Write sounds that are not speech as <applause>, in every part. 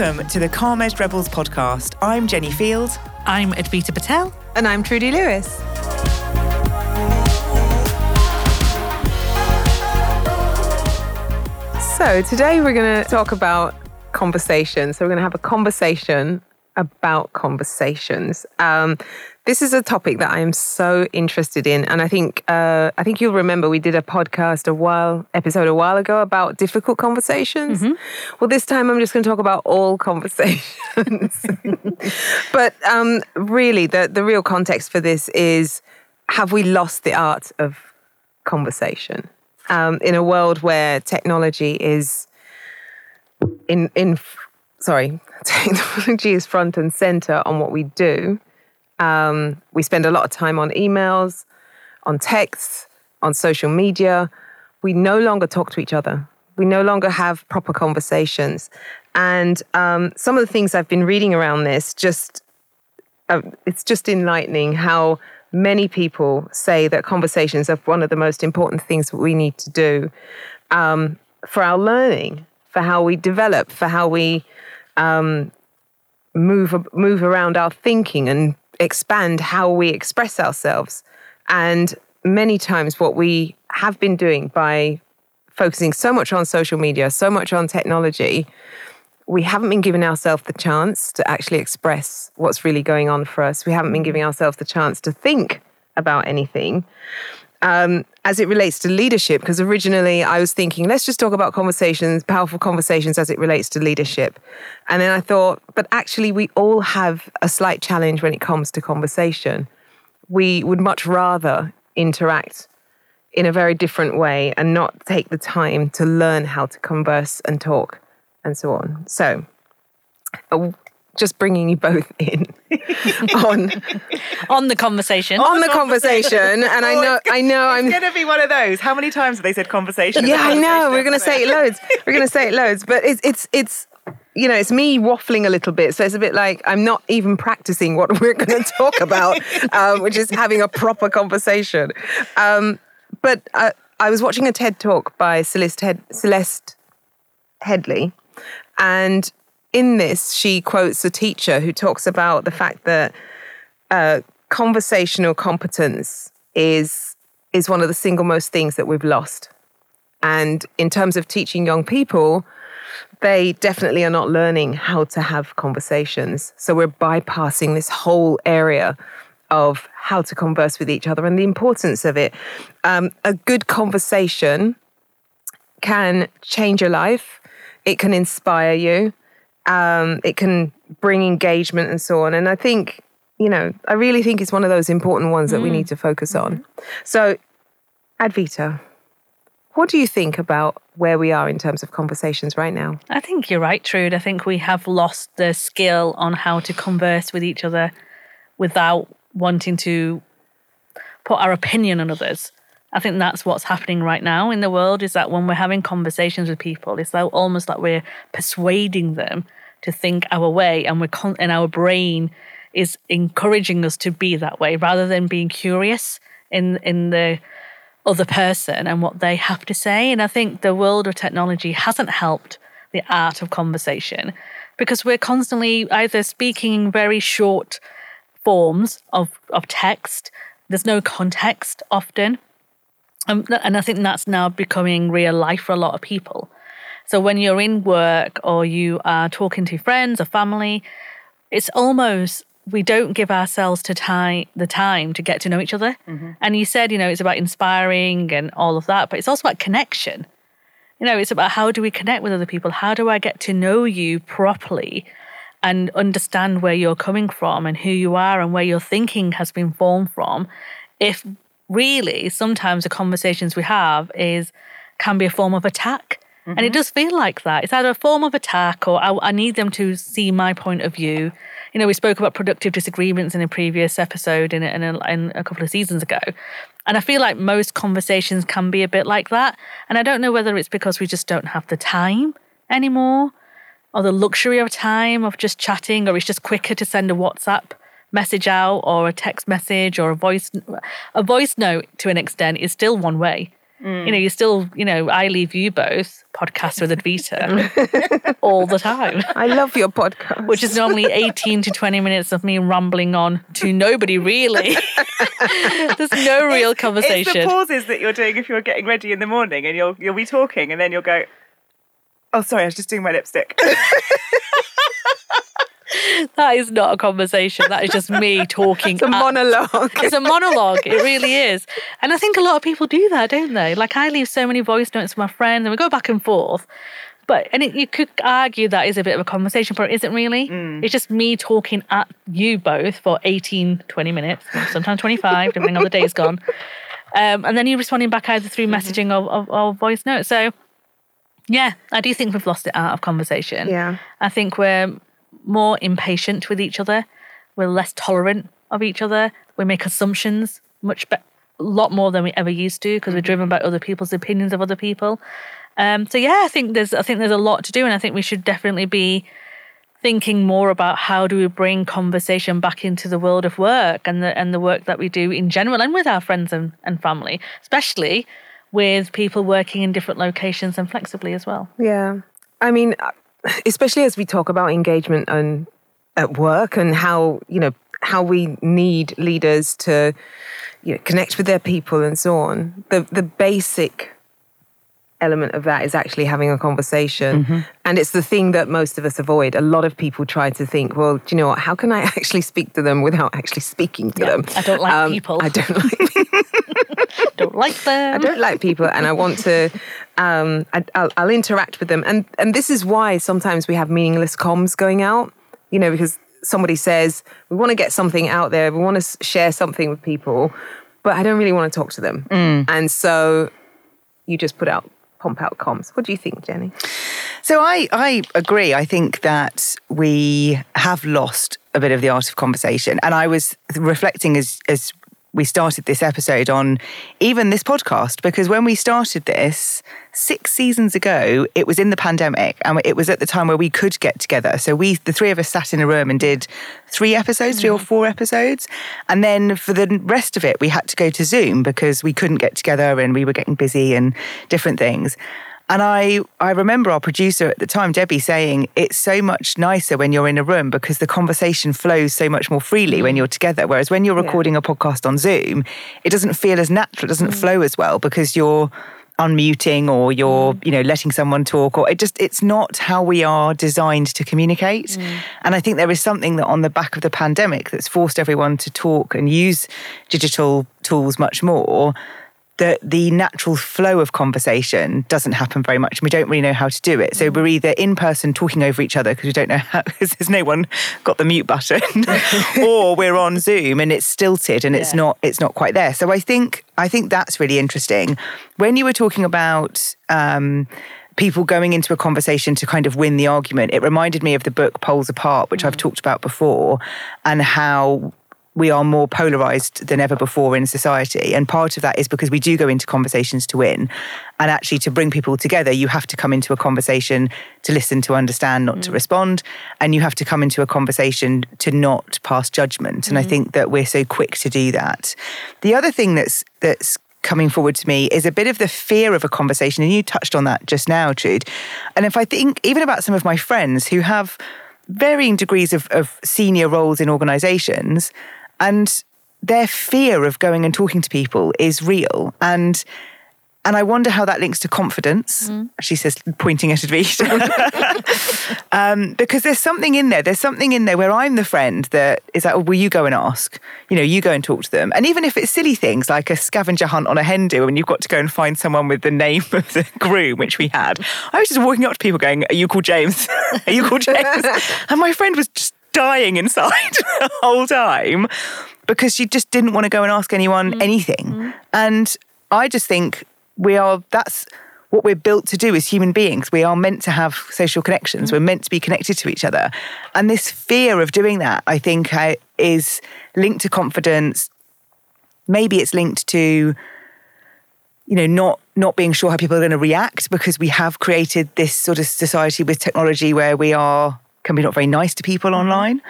Welcome to the Calm Edged Rebels podcast. I'm Jenny Field. I'm Advita Patel. And I'm Trudy Lewis. So, today we're going to talk about conversation. So, we're going to have a conversation about conversations. Um, this is a topic that I am so interested in, and I think uh, I think you'll remember we did a podcast a while episode a while ago about difficult conversations. Mm-hmm. Well, this time I'm just going to talk about all conversations. <laughs> but um, really, the the real context for this is: have we lost the art of conversation um, in a world where technology is in in sorry <laughs> technology is front and center on what we do um, we spend a lot of time on emails, on texts, on social media. We no longer talk to each other. We no longer have proper conversations. And um, some of the things I've been reading around this just, uh, it's just enlightening how many people say that conversations are one of the most important things that we need to do um, for our learning, for how we develop, for how we um, move move around our thinking and expand how we express ourselves. And many times, what we have been doing by focusing so much on social media, so much on technology, we haven't been giving ourselves the chance to actually express what's really going on for us. We haven't been giving ourselves the chance to think about anything um, as it relates to leadership, because originally I was thinking, let's just talk about conversations, powerful conversations as it relates to leadership. And then I thought, but actually, we all have a slight challenge when it comes to conversation. We would much rather interact in a very different way and not take the time to learn how to converse and talk and so on. So, just bringing you both in <laughs> on on the conversation on, the, conversation, conversation. and I know I know I'm going to be one of those. How many times have they said conversation? Yeah, I know. We're going to say it <laughs> loads. We're going to say it loads, but it's it's it's you know, it's me waffling a little bit. So it's a bit like I'm not even practicing what <laughs> we're going to talk about, um, which is having a proper conversation. Um, but I, I, was watching a TED talk by Celeste, Head, Celeste Headlee, and in this, she quotes a teacher who talks about the fact that uh, conversational competence is is one of the single most things that we've lost. And in terms of teaching young people, they definitely are not learning how to have conversations. So we're bypassing this whole area of how to converse with each other and the importance of it. Um, a good conversation can change your life. It can inspire you um, it can bring engagement and so on. And I think, you know, I really think it's one of those important ones that we need mm. to focus on. Mm-hmm. So, Advita, what do you think about where we are in terms of conversations right now? I think you're right, Trude. I think we have lost the skill on how to converse with each other without wanting to put our opinion on others. I think that's what's happening right now in the world is that when we're having conversations with people, it's almost like we're persuading them to think our way and we're con- and our brain is encouraging us to be that way rather than being curious in in the other person and what they have to say. And I think the world of technology hasn't helped the art of conversation because we're constantly either speaking very short forms of, of text, there's no context often um, and I think that's now becoming real life for a lot of people. So when you're in work or you are talking to friends or family, it's almost we don't give ourselves to time the time to get to know each other. Mm-hmm. And you said, you know, it's about inspiring and all of that, but it's also about connection. You know, it's about how do we connect with other people? How do I get to know you properly and understand where you're coming from and who you are and where your thinking has been formed from? If really sometimes the conversations we have is can be a form of attack. Mm-hmm. And it mm-hmm. does feel like that. It's either a form of attack or I, I, need them to see my point of view. You know, we spoke about productive disagreements in a previous episode in in a, in a couple of seasons ago. And I feel like most conversations can be a bit like that. And I don't know whether it's because we just don't have the time anymore or the luxury of time of just chatting or it's just quicker to send a WhatsApp message out or a text message or a voice a voice note to an extent is still one way mm. You know, you still, you know, I leave you both podcast with Advita <laughs> all the time, I love your podcast. which is normally 18 to 20 minutes of me rambling on to nobody really. <laughs> There's no real It's conversation. the pauses that you're doing if you're getting ready in the morning and you'll you'll be talking and then you'll go, Oh sorry, I was just doing my lipstick. <laughs> <laughs> that is not a conversation. That is just me <laughs> talking. It's a at- monologue. It's a monologue. It really is. And I think a lot of people do that, don't they? Like I leave so many voice notes for my friends and we go back and forth. But and it, you could argue that is a bit of a conversation, but it isn't really. It's just me talking at you both for 18, 20 minutes, sometimes 25, depending on the day's gone. Um, and then you're responding back either through messaging or, or, or voice notes. So yeah, I do think we've lost it out of conversation. Yeah. I think we're more impatient with each other. We're less tolerant of each other. We make assumptions much be- a lot more than we ever used to because we're driven by other people's opinions of other people. Um, so yeah, I think there's I think there's a lot to do, and I think we should definitely be thinking more about how do we bring conversation back into the world of work and the and the work that we do in general and with our friends and, and family, especially with people working in different locations and flexibly as well. Yeah. I mean, uh, especially as we talk about engagement and at work and how, you know, how we need leaders to you know, connect with their people and so on. The the basic element of that is actually having a conversation. Mm-hmm. And it's the thing that most of us avoid. A lot of people try to think, well, do you know what? How can I <laughs> actually speak to them without actually speaking to Yeah, them? I don't like um, people. I don't <laughs> like Don't like them. I don't like people, and I want to. Um, I, I'll, I'll interact with them, and and this is why sometimes we have meaningless comms going out. You know, because somebody says we want to get something out there, we want to share something with people, but I don't really want to talk to them, and so you just put out pump out comms. What do you think, Jenny? So I, I agree. I think that we have lost a bit of the art of conversation. And I was reflecting as as we started this episode on even this podcast, because when we started this six seasons ago, it was in the pandemic and it was at the time where we could get together. So we the three of us sat in a room and did three episodes, three or mm. four episodes. And then for the rest of it, we had to go to Zoom because we couldn't get together and we were getting busy and different things. And I, I remember our producer at the time, Debbie, saying it's so much nicer when you're in a room because the conversation flows so much more freely when you're together. Whereas when you're recording a podcast on Zoom, it doesn't feel as natural, it doesn't mm. flow as well because you're unmuting or you're, mm. you know, letting someone talk or it just it's not how we are designed to communicate. Mm. And I think there is something that on the back of the pandemic that's forced everyone to talk and use digital tools much more that the natural flow of conversation doesn't happen very much and we don't really know how to do it. So we're either in person talking over each other because we don't know how <laughs> because there's no one got the mute button <laughs> or we're on Zoom and it's stilted and it's Yeah. not it's not quite there. So I think I think that's really interesting. When you were talking about um people going into a conversation to kind of win the argument, it reminded me of the book Poles Apart, which I've talked about before, and how we are more polarized than ever before in society. And part of that is because we do go into conversations to win. And actually, to bring people together, you have to come into a conversation to listen, to understand, not to mm. respond. And you have to come into a conversation to not pass judgment. And I mm. think that we're so quick to do that. The other thing that's, that's, Coming forward to me is a bit of the fear of a conversation. And you touched on that just now, Jude. And if I think even about some of my friends who have varying degrees of, of senior roles in organizations and their fear of going and talking to people is real and and I wonder how that links to confidence. She says, pointing at Advita. <laughs> um, because there's something in there. There's something in there where I'm the friend that is like, oh, will you go and ask? You know, you go and talk to them. And even if it's silly things like a scavenger hunt on a hen do and you've got to go and find someone with the name of the <laughs> groom, which we had, I was just walking up to people going, Are you called James? <laughs> Are you called James? and my friend was just dying inside <laughs> the whole time because she just didn't want to go and ask anyone mm. anything. Mm. And I just think we are, that's what we're built to do as human beings. We are meant to have social connections. Mm. We're meant to be connected to each other. And this fear of doing that, I think, uh, is linked to confidence. Maybe it's linked to you know not not being sure how people are going to react because we have created this sort of society with technology where we are can be not very nice to people online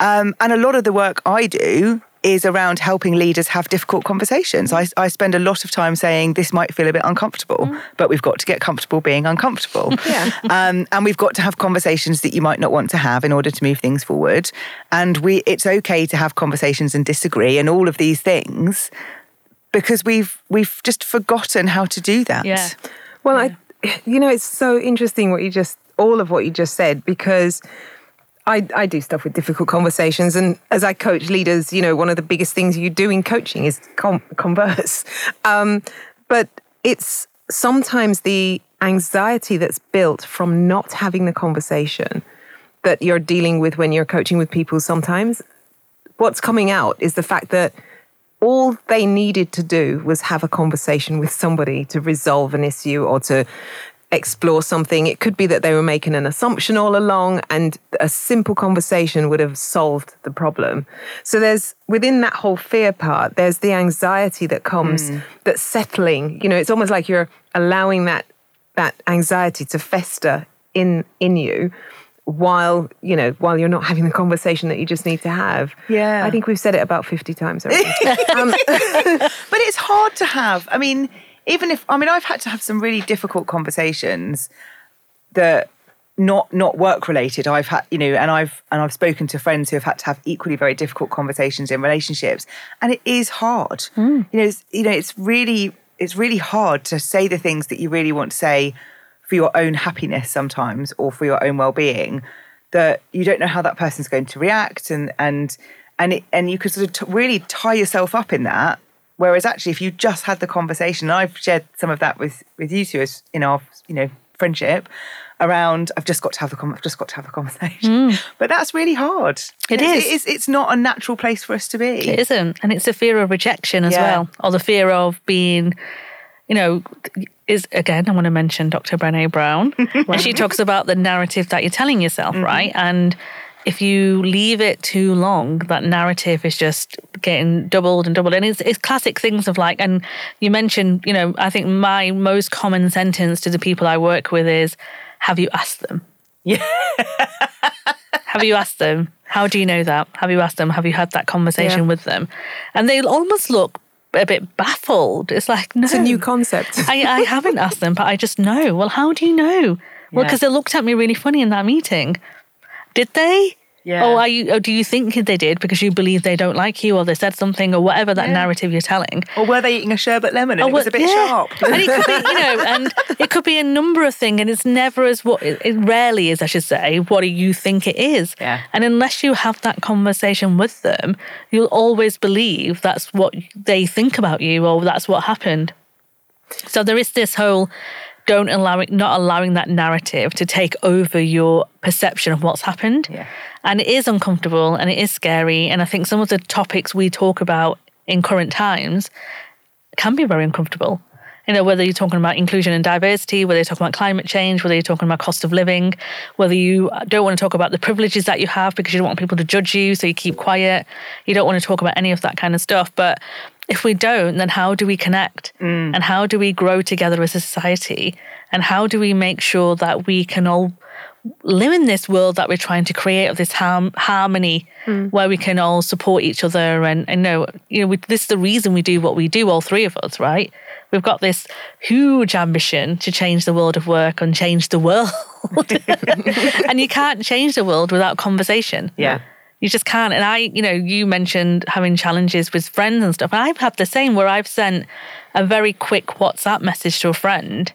um, and a lot of the work i do is around helping leaders have difficult conversations. I, I spend a lot of time saying this might feel a bit uncomfortable, but we've got to get comfortable being uncomfortable. <laughs> Yeah. Um, and we've got to have conversations that you might not want to have in order to move things forward. And we, it's okay to have conversations and disagree and all of these things because we've we've just forgotten how to do that. Yeah. Well, I, you know, it's so interesting what you just, all of what you just said, because I, I do stuff with difficult conversations. And as I coach leaders, you know, one of the biggest things you do in coaching is converse. <laughs> Um, but it's sometimes the anxiety that's built from not having the conversation that you're dealing with when you're coaching with people sometimes. What's coming out is the fact that all they needed to do was have a conversation with somebody to resolve an issue or to explore something. It could be that they were making an assumption all along, and a simple conversation would have solved the problem. So there's within that whole fear part, there's the anxiety that comes that's settling. You know, it's almost like you're allowing that that anxiety to fester in in you while you know while you're not having the conversation that you just need to have Yeah. i think we've said it about 50 times already <laughs> um, <laughs> But it's hard to have. I mean, even if I mean, I've had to have some really difficult conversations that not not work related. I've had you know, and I've and I've spoken to friends who have had to have equally very difficult conversations in relationships, and it is hard. Hmm. You know, it's, you know, it's really it's really hard to say the things that you really want to say for your own happiness sometimes or for your own well-being that you don't know how that person's going to react and and and it, and you could sort of t- really tie yourself up in that whereas actually if you just had the conversation and I've shared some of that with with you two as in our you know friendship around I've just got to have the con- I've just got to have the conversation mm. <laughs> but that's really hard. It is. It is. it's not a natural place for us to be It isn't. And it's a fear of rejection as Yeah. well, or the fear of being, you know, is again, I want to mention Dr. Brene Brown. and <laughs> she talks about the narrative that you're telling yourself, mm-hmm. right? And if you leave it too long, that narrative is just getting doubled and doubled. And it's, it's classic things of like, and you mentioned, you know, I think my most common sentence to the people I work with is, have you asked them? Yeah. <laughs> Have you asked them? How do you know that? Have you asked them? Have you had that conversation Yeah. with them? And they almost look a bit baffled. It's like, no. it's a new concept I, I haven't asked them, but I just know. Well, how do you know? Well, Yeah. because they looked at me really funny in that meeting. Did they? Yeah. Or are you? Or do you think they did because you believe they don't like you, or they said something, or whatever that narrative you're telling? or were they eating a sherbet lemon and oh, it was a bit Oh, yeah. sharp <laughs> and it could be, you know, and it could be a number of things, and it's never as what it, it rarely is, I should say. What do you think it is? Yeah. And unless you have that conversation with them, you'll always believe that's what they think about you, or that's what happened. So there is this whole don't allow it, not allowing that narrative to take over your perception of what's happened. Yeah. And it is uncomfortable and it is scary. And I think some of the topics we talk about in current times can be very uncomfortable. You know, whether you're talking about inclusion and diversity, whether you're talking about climate change, whether you're talking about cost of living, whether you don't want to talk about the privileges that you have because you don't want people to judge you, so you keep quiet. You don't want to talk about any of that kind of stuff. But if we don't, then how do we connect? Mm. And how do we grow together as a society? And how do we make sure that we can all live in this world that we're trying to create of this harm, harmony mm. where we can all support each other and, and know you know we, this is the reason we do what we do all three of us right we've got this huge ambition to change the world of work and change the world <laughs> <laughs> and you can't change the world without conversation Yeah. You just can't. And I, you know, you mentioned having challenges with friends and stuff. And I've had the same where I've sent a very quick WhatsApp message to a friend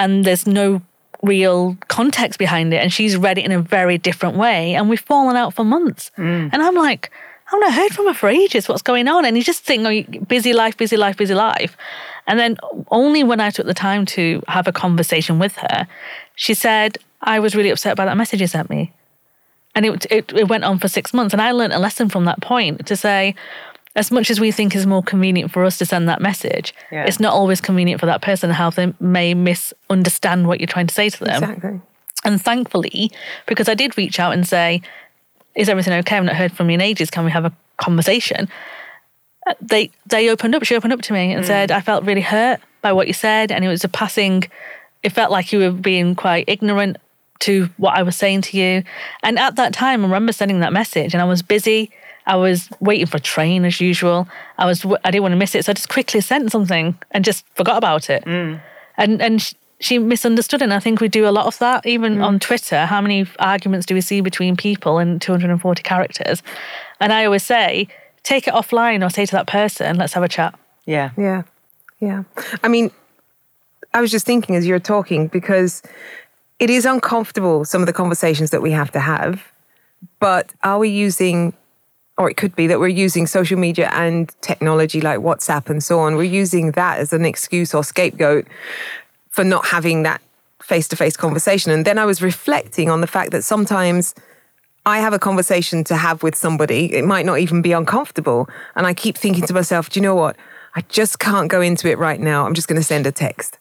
and there's no real context behind it. And she's read it in a very different way. And we've fallen out for months. Mm. And I'm like, I've not heard from her for ages. What's going on? And you just think, oh, busy life, busy life, busy life. And then only when I took the time to have a conversation with her, she said, I was really upset by that message you sent me. And it, it, it went on for six months. And I learned a lesson from that point to say, as much as we think is more convenient for us to send that message, Yeah. it's not always convenient for that person how they may misunderstand what you're trying to say to them. exactly And thankfully, because I did reach out and say, Is everything okay? I've not heard from you in ages. Can we have a conversation? Uh, They they opened up. She opened up to me and said, I felt really hurt by what you said. And it was a passing, it felt like you were being quite ignorant to what I was saying to you. And at that time, I remember sending that message and I was busy I was waiting for a train as usual. I was I didn't want to miss it, so I just quickly sent something and just forgot about it. Mm. And and she misunderstood it. And I think we do a lot of that, even mm. on Twitter. How many arguments do we see between people in 240 characters? And I always say, take it offline or say to that person, let's have a chat. Yeah. Yeah. Yeah. I mean, I was just thinking as you were talking because it is uncomfortable, some of the conversations that we have to have. But are we using, or it could be that we're using social media and technology like WhatsApp and so on, we're using that as an excuse or scapegoat for not having that face to face conversation. And then I was reflecting on the fact that sometimes I have a conversation to have with somebody, it might not even be uncomfortable. And I keep thinking to myself, do you know what? I just can't go into it right now. I'm just going to send a text.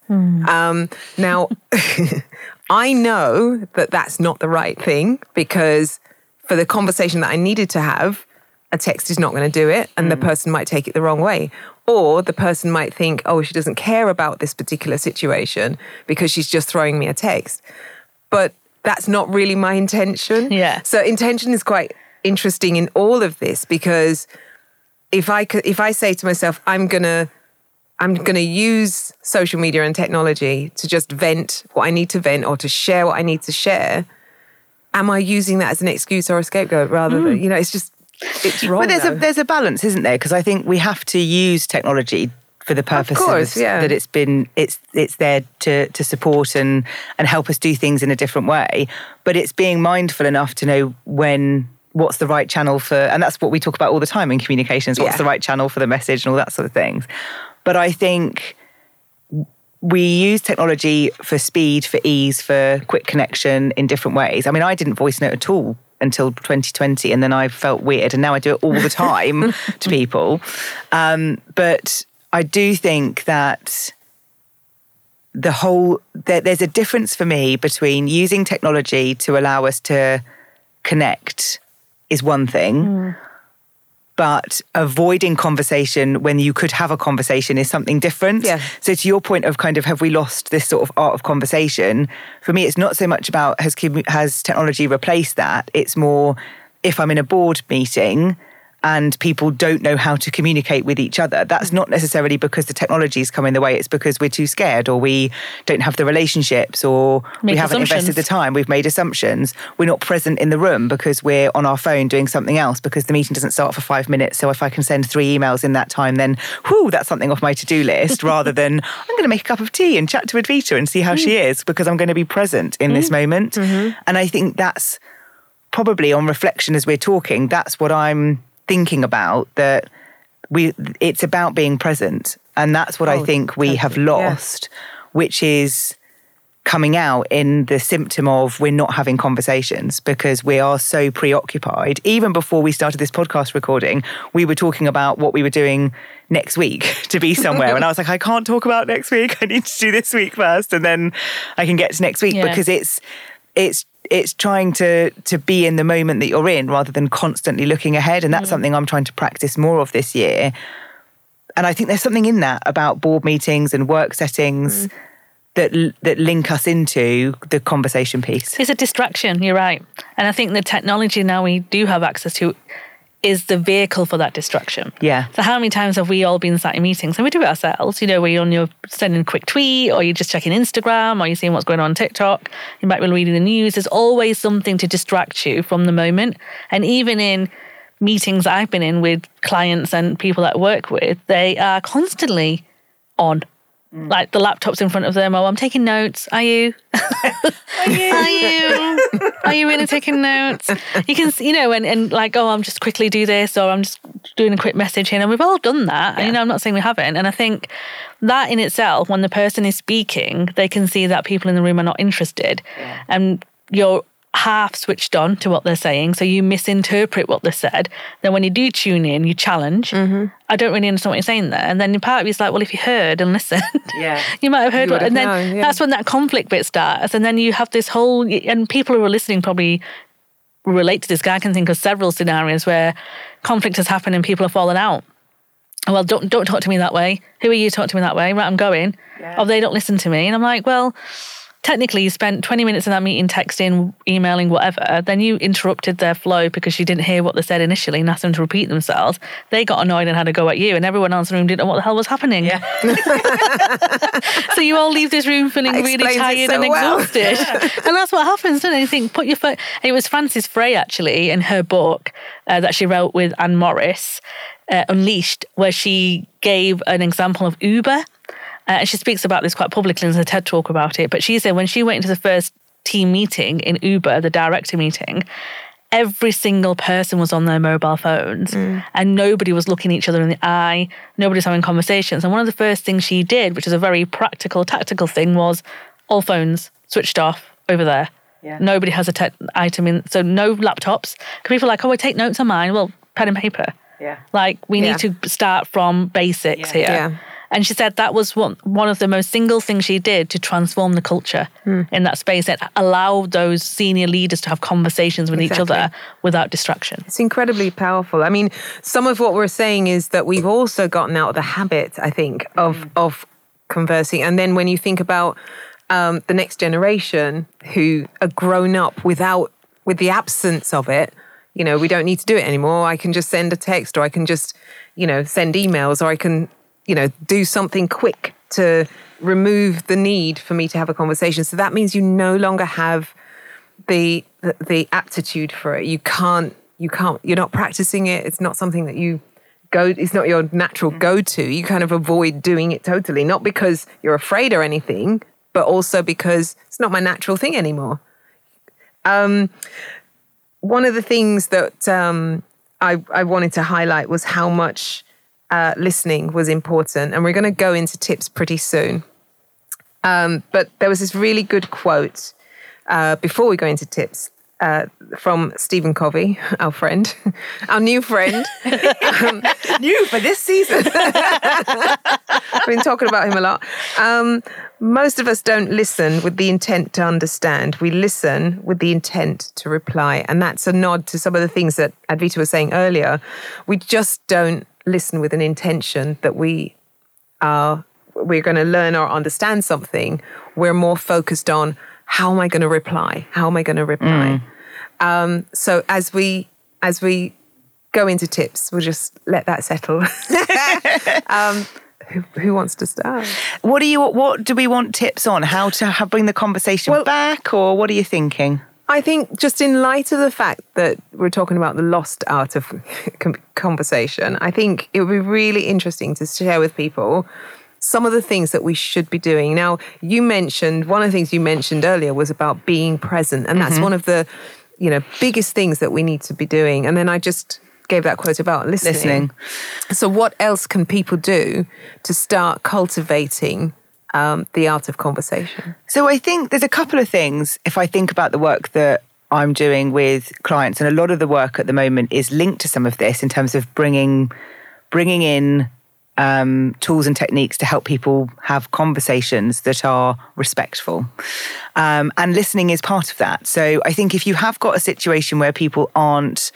Um, now, <laughs> I know that that's not the right thing because for the conversation that I needed to have, a text is not going to do it, and the hmm. person might take it the wrong way. Or the person might think, oh, she doesn't care about this particular situation because she's just throwing me a text. But that's not really my intention. Yeah. So intention is quite interesting in all of this because if I if I say to myself, I'm gonna, I'm gonna use social media and technology to just vent what I need to vent or to share what I need to share, am I using that as an excuse or a scapegoat rather than hmm. you know? It's just it's wrong. But there's a there's a balance, isn't there? Because I think we have to use technology for the purpose course, yeah. that it's been it's it's there to to support and and help us do things in a different way. But it's being mindful enough to know when what's the right channel for and that's what we talk about all the time in communications what's Yeah. the right channel for the message and all that sort of things but i think we use technology for speed, for ease, for quick connection in different ways. I mean, I didn't voice note at all until 2020, and then I felt weird, and now I do it all the time to <laughs> people. Um, but I do think that the whole there, there's a difference for me between using technology to allow us to connect is one thing but avoiding conversation when you could have a conversation is something different. Yeah. So to your point of kind of have we lost this sort of art of conversation? For me, it's not so much about has has technology replaced that. It's more if I'm in a board meeting and people don't know how to communicate with each other. That's not necessarily because the technology's come in the way. It's because we're too scared or we don't have the relationships or we haven't invested the time. We've made assumptions. We're not present in the room because we're on our phone doing something else because the meeting doesn't start for five minutes. So if I can send three emails in that time, then whoo, that's something off my to-do list rather than <laughs> I'm going to make a cup of tea and chat to Advita and see how she hmm. is because I'm going to be present in this hmm. moment. Mm-hmm. And I think that's probably on reflection as we're talking, that's what I'm thinking about that we it's about being present. And that's what I Oh, think we have totally, yeah. lost, which is coming out in the symptom of we're not having conversations because we are so preoccupied. Even before we started this podcast recording, we were talking about what we were doing next week <laughs> to be somewhere. and I was like, I can't talk about next week. <laughs> I need to do this week first and then I can get to next week Yeah. because it's it's it's trying to to be in the moment that you're in rather than constantly looking ahead. And that's mm. something I'm trying to practice more of this year. And I think there's something in that about board meetings and work settings mm. that that link us into the conversation piece. It's a distraction, you're right. And I think the technology now we do have access to is the vehicle for that distraction. Yeah. So how many times have we all been sat in meetings and we do it ourselves? You know, where you're on your sending a quick tweet or you're just checking Instagram or you're seeing what's going on, on TikTok. You might be reading the news. There's always something to distract you from the moment. And even in meetings I've been in with clients and people that I work with, they are constantly on. Mm. Like the laptop's in front of them. Oh, I'm taking notes. Are you? Are you? <laughs> Are you really taking notes? You can, you know, and, and like, oh, I'm just quickly do this, or I'm just doing a quick message here. And we've all done that. And, you know, I'm not saying we haven't. And I think that in itself, when the person is speaking, they can see that people in the room are not interested. And you're half switched on to what they're saying. So you misinterpret what they said. Then when you do tune in, you challenge. Mm-hmm. I don't really understand what you're saying there. And then part of you is like, well, if you heard and listened, <laughs> Yeah. you might have heard what, and then known, yeah. that's when that conflict bit starts, and then you have this whole, and people who are listening probably relate to this. Guy can think of several scenarios where conflict has happened and people have fallen out. Well, don't don't talk to me that way. Who are you to talk to me that way? Right, I'm going. Yeah. Or they don't listen to me, and I'm like, well, technically you spent 20 minutes in that meeting texting, emailing, whatever. Then you interrupted their flow because you didn't hear what they said initially and asked them to repeat themselves. They got annoyed and had a go at you, and everyone else in the room didn't know what the hell was happening. Yeah. <laughs> so you all leave this room feeling That really tired so and well. exhausted. <laughs> and that's what happens, doesn't it? You think, put your foot. It was Frances Frei, actually, in her book uh, that she wrote with Anne Morris, uh, Unleashed, where she gave an example of Uber. Uh, and she speaks about this quite publicly in her TED talk about it. But she said when she went into the first team meeting in Uber, the director meeting, every single person was on their mobile phones and nobody was looking each other in the eye. Nobody's having conversations. And one of the first things she did, which is a very practical, tactical thing, was all phones switched off over there. Yeah. Nobody has a tech item in, so no laptops. 'Cause people are like, oh, I take notes on mine. Well, pen and paper. Yeah. Like we Yeah. need to start from basics Yeah. here. And she said that was one, one of the most single things she did to transform the culture Hmm. in that space and allow those senior leaders to have conversations with each other without distraction. It's incredibly powerful. I mean, some of what we're saying is that we've also gotten out of the habit, I think, of of conversing. And then when you think about um, the next generation who are grown up without with the absence of it, you know, we don't need to do it anymore. I can just send a text, or I can just, you know, send emails, or I can, you know, do something quick to remove the need for me to have a conversation. So that means you no longer have the, the the aptitude for it. You can't you can't you're not practicing it. It's not something that you go it's not your natural go to. You kind of avoid doing it totally, not because you're afraid or anything, but also because it's not my natural thing anymore. Um one of the things that um I, I wanted to highlight was how much uh, listening was important, and we're going to go into tips pretty soon. Um, but there was this really good quote uh, before we go into tips uh, from Stephen Covey, <laughs> our friend, <laughs> our new friend. <laughs> um, New for this season. I've been talking about him a lot. Um, most of us don't listen with the intent to understand. We listen with the intent to reply. And that's a nod to some of the things that Advita was saying earlier. We just don't listen with an intention that we are we're going to learn or understand something. We're more focused on how am I going to reply? How am I going to reply? Um, so as we as we go into tips, we'll just let that settle. <laughs> um, who, who wants to start? what do you? What do we want tips on? How to have, bring the conversation Well- back, or what are you thinking? I think just in light of the fact that we're talking about the lost art of <laughs> conversation, I think it would be really interesting to share with people some of the things that we should be doing. Now, you mentioned one of the things you mentioned earlier was about being present, and that's mm-hmm. one of the you know biggest things that we need to be doing. And then I just gave that quote about listening. Listening. So, what else can people do to start cultivating um, the art of conversation? So I think there's a couple of things. If I think about the work that I'm doing with clients, and a lot of the work at the moment is linked to some of this in terms of bringing bringing in um, tools and techniques to help people have conversations that are respectful. Um, and listening is part of that. So I think if you have got a situation where people aren't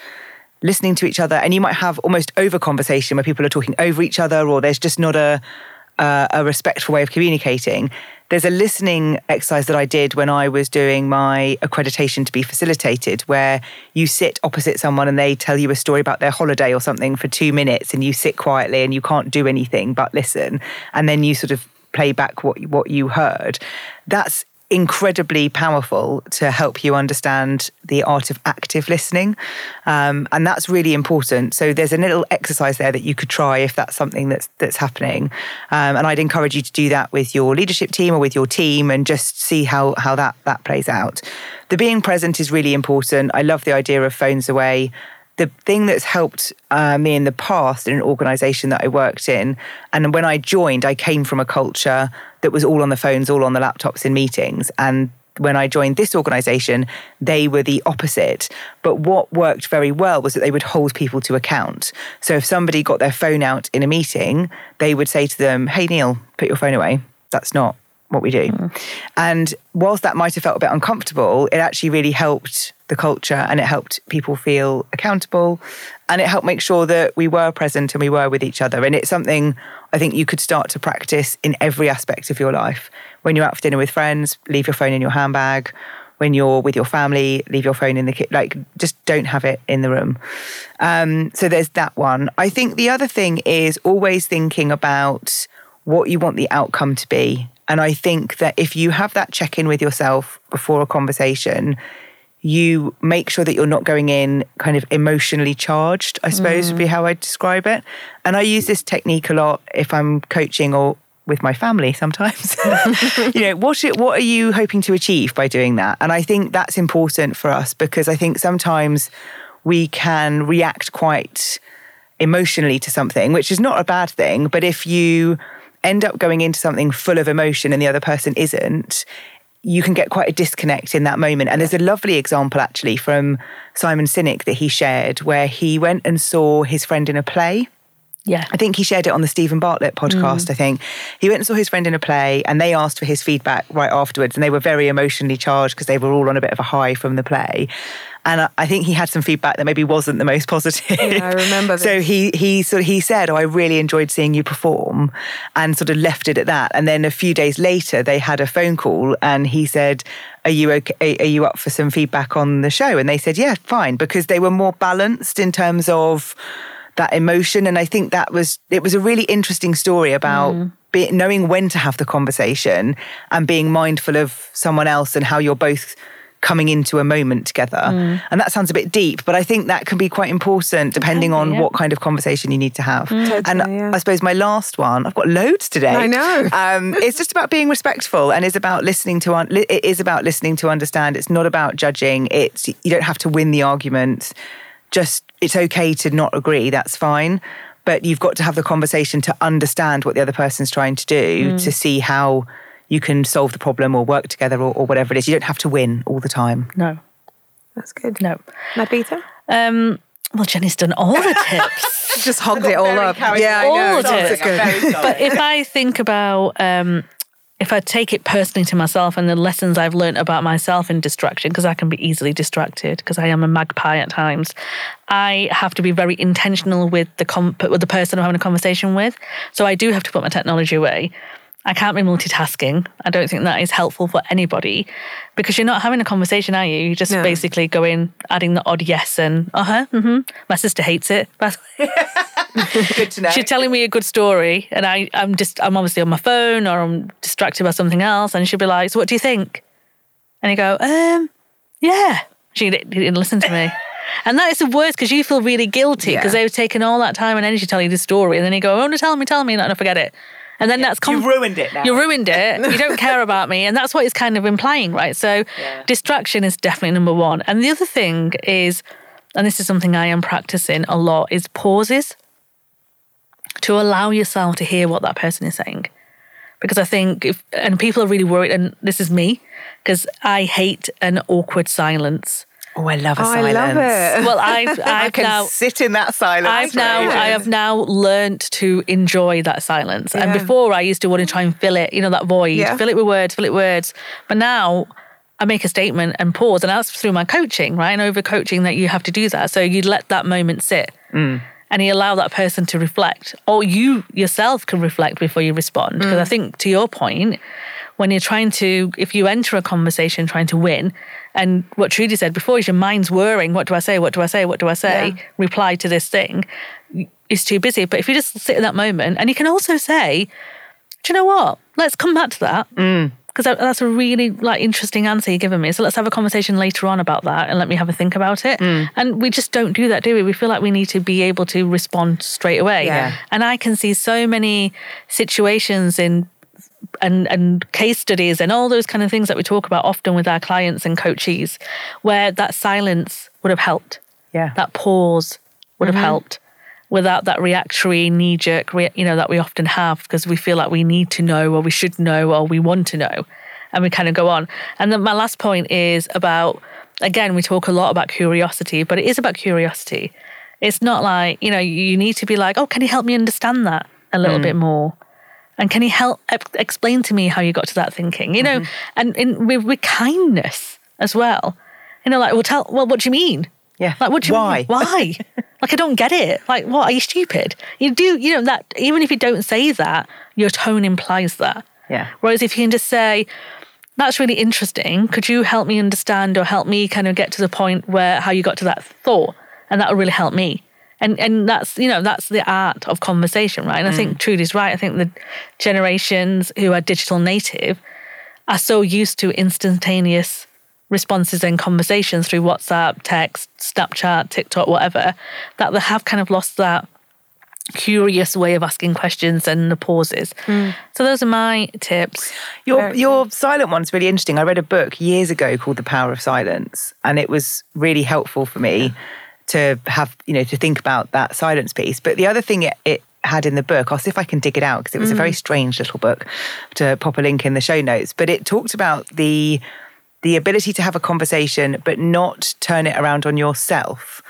listening to each other, and you might have almost over conversation where people are talking over each other, or there's just not a uh, a respectful way of communicating. There's a listening exercise that I did when I was doing my accreditation to be facilitated, where you sit opposite someone and they tell you a story about their holiday or something for two minutes, and you sit quietly and you can't do anything but listen, and then you sort of play back what what you heard. That's incredibly powerful to help you understand the art of active listening. Um, and that's really important. So there's a little exercise there that you could try if that's something that's that's happening. Um, and I'd encourage you to do that with your leadership team or with your team and just see how how that that plays out. The being present is really important. I love the idea of phones away the thing that's helped uh, me in the past in an organization that I worked in, and when I joined, I came from a culture that was all on the phones, all on the laptops in meetings. And when I joined this organization, they were the opposite. But what worked very well was that they would hold people to account. So if somebody got their phone out in a meeting, they would say to them, Hey, Neil, put your phone away. That's not what we do. And whilst that might have felt a bit uncomfortable, it actually really helped the culture and it helped people feel accountable and it helped make sure that we were present and we were with each other. And it's something I think you could start to practice in every aspect of your life. When you're out for dinner with friends, leave your phone in your handbag. When you're with your family, leave your phone in the kitchen. Like, just don't have it in the room. Um, so there's that one. I think the other thing is always thinking about what you want the outcome to be. And I think that if you have that check in with yourself before a conversation, you make sure that you're not going in kind of emotionally charged, I suppose would be mm. how I describe it. And I use this technique a lot if I'm coaching or with my family sometimes. <laughs> you know, what it, what are you hoping to achieve by doing that? And I think that's important for us because I think sometimes we can react quite emotionally to something, which is not a bad thing, but if you end up going into something full of emotion and the other person isn't, you can get quite a disconnect in that moment. And there's a lovely example actually from Simon Sinek that he shared where he went and saw his friend in a play. Yeah. I think he shared it on the Steven Bartlett podcast. Mm. I think he went and saw his friend in a play, and they asked for his feedback right afterwards, and they were very emotionally charged because they were all on a bit of a high from the play. And I- I think he had some feedback that maybe wasn't the most <laughs> positive. Yeah, I remember so he he sort of he said, "Oh, I really enjoyed seeing you perform," and sort of left it at that. And then a few days later, they had a phone call, and he said, "Are you okay? Are you up for some feedback on the show?" And they said, "Yeah, fine," because they were more balanced in terms of that emotion. And I think that was it was a really interesting story about. Mm. Be, knowing when to have the conversation and being mindful of someone else and how you're both coming into a moment together. Mm. And that sounds a bit deep, but I think that can be quite important depending on yeah. what kind of conversation you need to have. Mm. and Totally, yeah. I suppose my last one, I've got loads today. I know. <laughs> Um, it's just about being respectful and is about listening to un- it is about listening to understand. It's not about judging. It's you don't have to win the argument. Just it's okay to not agree. That's fine. But you've got to have the conversation to understand what the other person's trying to do to see how you can solve the problem or work together or, or whatever it is. You don't have to win all the time. No. That's good. No. Advita? Um, well, Jenny's done all the tips. <laughs> Just hogged it all up. Yeah, I All know. of it. It's good. but if I think about, um, if I take it personally to myself and the lessons I've learned about myself in distraction, because I can be easily distracted, because I am a magpie at times, I have to be very intentional with the com- with the person I'm having a conversation with. So I do have to put my technology away. I can't be multitasking. I don't think that is helpful for anybody because you're not having a conversation, are you? You're just No. basically going, adding the odd yes and uh huh, mm-hmm. My sister hates it. <laughs> Good to know. she's telling me a good story and I, I'm just I'm obviously on my phone or I'm distracted by something else and she'll be like, So what do you think? And you go, um, yeah. She didn't listen to me. <laughs> And that is the worst because you feel really guilty because Yeah. they've taken all that time and energy to tell you the story and then you go, Oh no, tell me, tell me, and I forget it. And then that's You've ruined it now. You ruined it. <laughs> You don't care about me. And that's what it's kind of implying, right? So distraction is definitely number one. And the other thing is, and this is something I am practicing a lot, is pauses to allow yourself to hear what that person is saying. Because I think if, and people are really worried, and this is me, because I hate an awkward silence. Oh, I love a Oh, I silence. love it. Well, I've, <laughs> I I've can now, sit in that silence. I've now brilliant. I have now learnt to enjoy that silence. And before I used to want to try and fill it, you know, that void, Yeah. fill it with words, fill it with words. But now I make a statement and pause. And that's through my coaching, right? And over coaching that you have to do that. So you let that moment sit. Mm. And you allow that person to reflect, or you yourself can reflect before you respond. Mm. Because I think, to your point, when you're trying to, if you enter a conversation trying to win, and what Trudy said before is your mind's whirring, what do I say? What do I say? What do I say? Yeah. Reply to this thing is too busy. But if you just sit in that moment, and you can also say, do you know what? Let's come back to that. Mm. Because that, that's a really like interesting answer you're giving me. So let's have a conversation later on about that and let me have a think about it. Mm. And we just don't do that, do we? We feel like we need to be able to respond straight away. Yeah. And I can see so many situations in and and case studies and all those kind of things that we talk about often with our clients and coaches, where that silence would have helped. Yeah. That pause would have mm-hmm. helped without that reactory knee jerk, you know, that we often have because we feel like we need to know or we should know or we want to know. And we kind of go on. And then my last point is about, again, we talk a lot about curiosity, but it is about curiosity. It's not like, you know, you need to be like, oh, can you help me understand that a little mm. bit more? And can you help explain to me how you got to that thinking? You know, Mm-hmm. and in, with, with kindness as well. You know, like, well, tell, well, what do you mean? Yeah. Like, what do you Why? mean? Why? <laughs> like, I don't get it. Like, what? Are you stupid? You do, you know, that even if you don't say that, your tone implies that. Yeah. Whereas if you can just say, that's really interesting. Could you help me understand or help me kind of get to the point where how you got to that thought? And that will really help me. And and that's you know that's the art of conversation, right? And I think mm. Trudy's right. I think the generations who are digital native are so used to instantaneous responses and conversations through WhatsApp, text, Snapchat, TikTok, whatever, that they have kind of lost that curious way of asking questions and the pauses. Mm. So those are my tips. Your your silent one's really interesting. I read a book years ago called The Power of Silence, and it was really helpful for me to have you know to think about that silence piece. But the other thing it, it had in the book, I'll see if I can dig it out because it was a mm. very strange little book. To pop a link in the show notes, but it talked about the the ability to have a conversation but not turn it around on yourself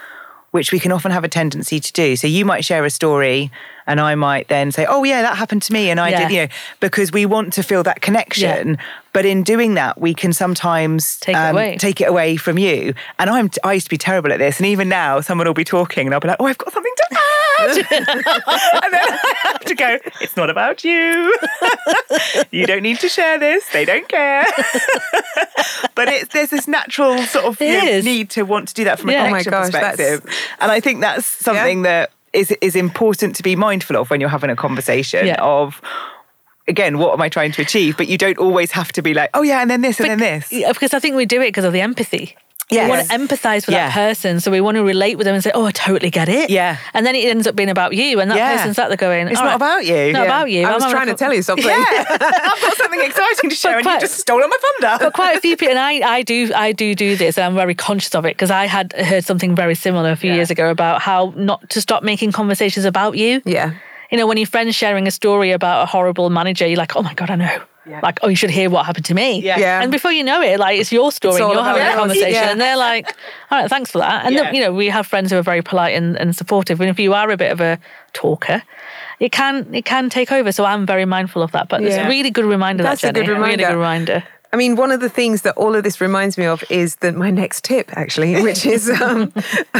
which we can often have a tendency to do. So you might share a story and I might then say, "Oh yeah, that happened to me," and I Yeah. did, you know, because we want to feel that connection. But in doing that, we can sometimes um, Take it away. take it away from you. And I'm I used to be terrible at this, and even now, someone will be talking, and I'll be like, "Oh, I've got something to add," <laughs> <laughs> and then I have to go. It's not about you. <laughs> you don't need to share this. They don't care. but it's there's this natural sort of you know, need to want to do that from Yeah. a Oh my connection gosh, that's- perspective. And I think that's something that is is important to be mindful of when you're having a conversation Yeah. of again, what am I trying to achieve? But you don't always have to be like, oh yeah, and then this and then this. Because I think we do it because of the empathy. Yes. We want to empathize with Yeah. that person. So we want to relate with them and say, oh, I totally get it. Yeah. And then it ends up being about you. And that Yeah. person's sat there going, It's not right, about you. Not Yeah. about you. I I'm was trying to tell you something. Yeah, <laughs> I've got something exciting to share, and you just stole my thunder. <laughs> But quite a few people, and I, I do, I do do this, and I'm very conscious of it because I had heard something very similar a few years ago about how not to stop making conversations about you. Yeah. You know, when your friend's sharing a story about a horrible manager, you're like, oh my god, I know. Yeah. Like, oh, you should hear what happened to me. Yeah. Yeah. And before you know it, like it's your story, It's and you're having a conversation, Yeah. and they're like, "All right, thanks for that." And Yeah. you know, we have friends who are very polite and, and supportive. And if you are a bit of a talker, it can it can take over. So I'm very mindful of that. But it's a really good reminder. That's a that good Jenny. Really reminder. good reminder. I mean, one of the things that all of this reminds me of is that my next tip, actually, <laughs> which is um,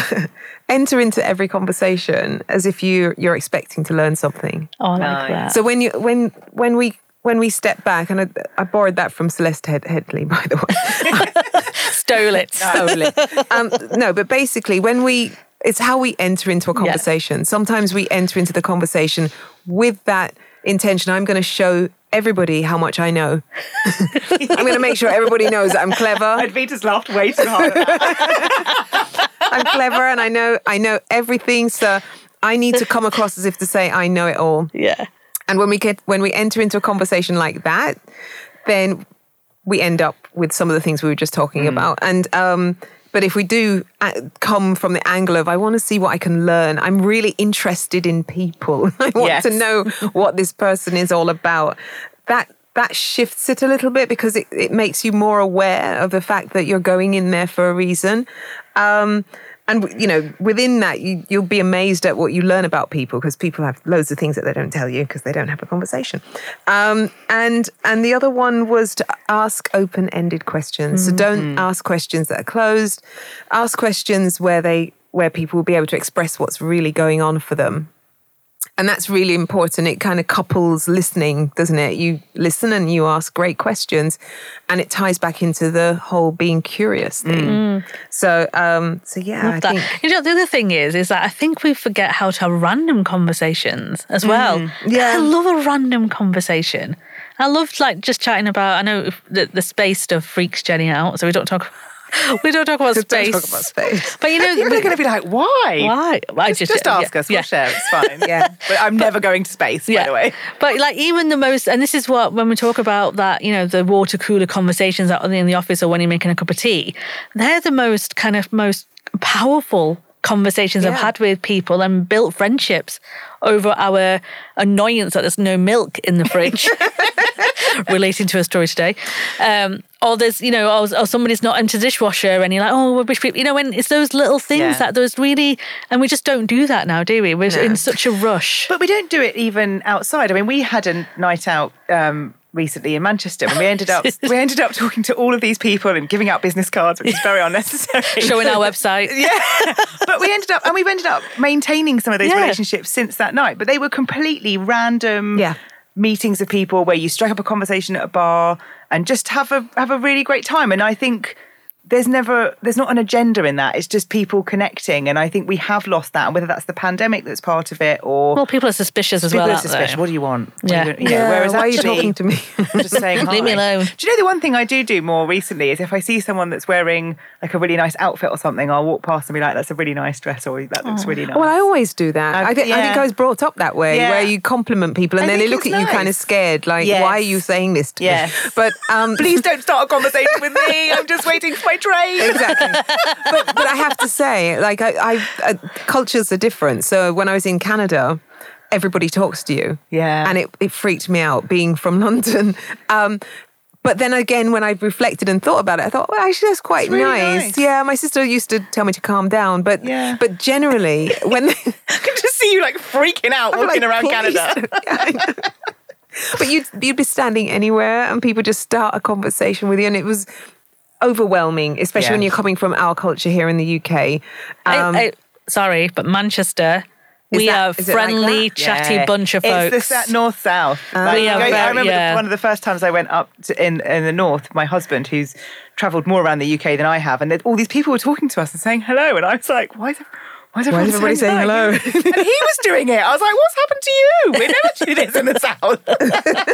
<laughs> enter into every conversation as if you you're expecting to learn something. Oh, I like Nice. that. So when you when when we when we step back, and I, I borrowed that from Celeste Head, Headlee, by the way. <laughs> Stole it. <laughs> Stole it. Um, no, but basically, when we, it's how we enter into a conversation. Sometimes we enter into the conversation with that intention. I'm going to show everybody how much I know. <laughs> I'm going to make sure everybody knows that I'm clever. Advita's laughed way too hard. At that. I'm clever, and I know I know everything. So I need to come across as if to say I know it all. Yeah. And when we get when we enter into a conversation like that, then we end up with some of the things we were just talking about. And um, but if we do uh, come from the angle of I want to see what I can learn, I'm really interested in people. <laughs> I want Yes. to know <laughs> what this person is all about. That that shifts it a little bit because it, it makes you more aware of the fact that you're going in there for a reason. Um, and you know, within that, you, you'll be amazed at what you learn about people because people have loads of things that they don't tell you because they don't have a conversation. Um, and and the other one was to ask open-ended questions. So don't ask questions that are closed. Ask questions where they where people will be able to express what's really going on for them. And that's really important. It kind of couples listening, doesn't it? You listen and you ask great questions, and it ties back into the whole being curious thing. Mm. Mm. So, um, so yeah, I that. think You know, the other thing is, is that I think we forget how to have random conversations as well. Mm. Yeah. I love a random conversation. I love like just chatting about. I know the, the space stuff freaks Jenny out, so we don't talk. <laughs> We don't talk about <laughs> space. Don't talk about space. But you know, You're we- going to be like, why? why? I Just, just ask us. We'll share. It's fine. Yeah. <laughs> But I'm never going to space, by the way. But like even the most, and this is what when we talk about that, you know, the water cooler conversations out in the office or when you're making a cup of tea, they're the most kind of most powerful conversations I've had with people and built friendships over our annoyance that there's no milk in the fridge. <laughs> relating to a story today. Um, or there's, you know, or, or somebody's not into dishwasher and you're like, oh, we wish we, you know, when it's those little things Yeah. that those really, and we just don't do that now, do we? We're in such a rush. But we don't do it even outside. I mean, we had a night out um, recently in Manchester, and we ended up <laughs> we ended up talking to all of these people and giving out business cards, which is very <laughs> unnecessary. Showing our website. <laughs> yeah, but we ended up and we've ended up maintaining some of those Yeah. relationships since that night. But they were completely random. Yeah. Meetings of people where you strike up a conversation at a bar and just have a have a really great time. And I think there's never there's not an agenda in that. It's just people connecting. And I think we have lost that. And whether that's the pandemic that's part of it or Well, people are suspicious as people well. are aren't they? suspicious. What do you want? What do Yeah. you- Yeah, Whereas why are you actually, talking to me? <laughs> I'm just saying hi. Leave me alone. Do you know the one thing I do do more recently is if I see someone that's wearing like a really nice outfit or something, I'll walk past and be like, "That's a really nice dress," or "That looks really nice." Well, I always do that. I, think, I think. I was brought up that way, Yeah. where you compliment people and I then they look at it's you kind of scared, like, Yes. why are you saying this to Yes. me? But um, <laughs> Please don't start a conversation with me. I'm just waiting for my train. exactly. <laughs> but, but I have to say, like, I, I, uh, cultures are different. So when I was in Canada, everybody talks to you. Yeah. And it, it freaked me out being from <laughs> London. Um, but then again, when I reflected and thought about it, I thought, well, actually, that's quite really nice. nice. Yeah, my sister used to tell me to calm down. But Yeah. but generally, when <laughs> I can just see you like freaking out I'm walking like, around Canada. Yeah, but you'd you'd be standing anywhere and people just start a conversation with you, and it was overwhelming, especially when you're coming from our culture here in the UK. Um, I, I, sorry, but Manchester, we that- are is it like friendly, chatty Yeah. bunch of It's folks. the north south. We are I very- remember yeah. the, one of the first times I went up to, in in the north. My husband, who's travelled more around the UK than I have, and all these people were talking to us and saying hello, and I was like, why is it? Why is everybody saying hello? and he was doing it. I was like, "What's happened to you? We never do this in the <laughs>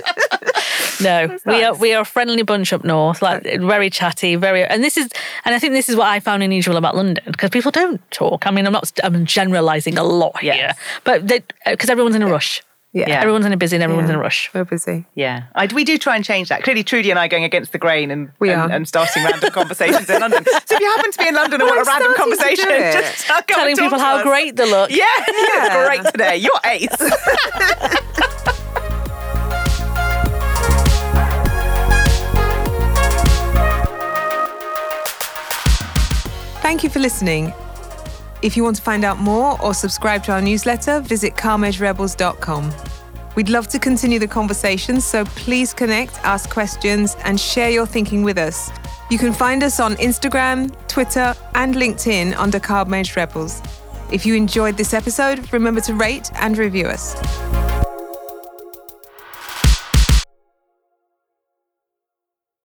south." <laughs> No, we are we are a friendly bunch up north, like very chatty, very. And this is, and I think this is what I found unusual about London because people don't talk. I mean, I'm not, I'm generalising a lot Yes. here, but because everyone's in a rush. Yeah. Yeah. everyone's in a busy and everyone's Yeah. in a rush. We're busy. Yeah, I, we do try and change that. Clearly, Trudy and I are going against the grain and We and, are. and starting random <laughs> conversations in London. So if you happen to be in London and Well, want a I'm random starting to do conversation, just come Telling and talk people to how us. great they look. Yeah, you <laughs> Yeah. great today. You're ace. Thank you for listening. If you want to find out more or subscribe to our newsletter, visit calmedgerebels.com. We'd love to continue the conversation, so please connect, ask questions, and share your thinking with us. You can find us on Instagram, Twitter, and LinkedIn under Carb Rebels. If you enjoyed this episode, remember to rate and review us.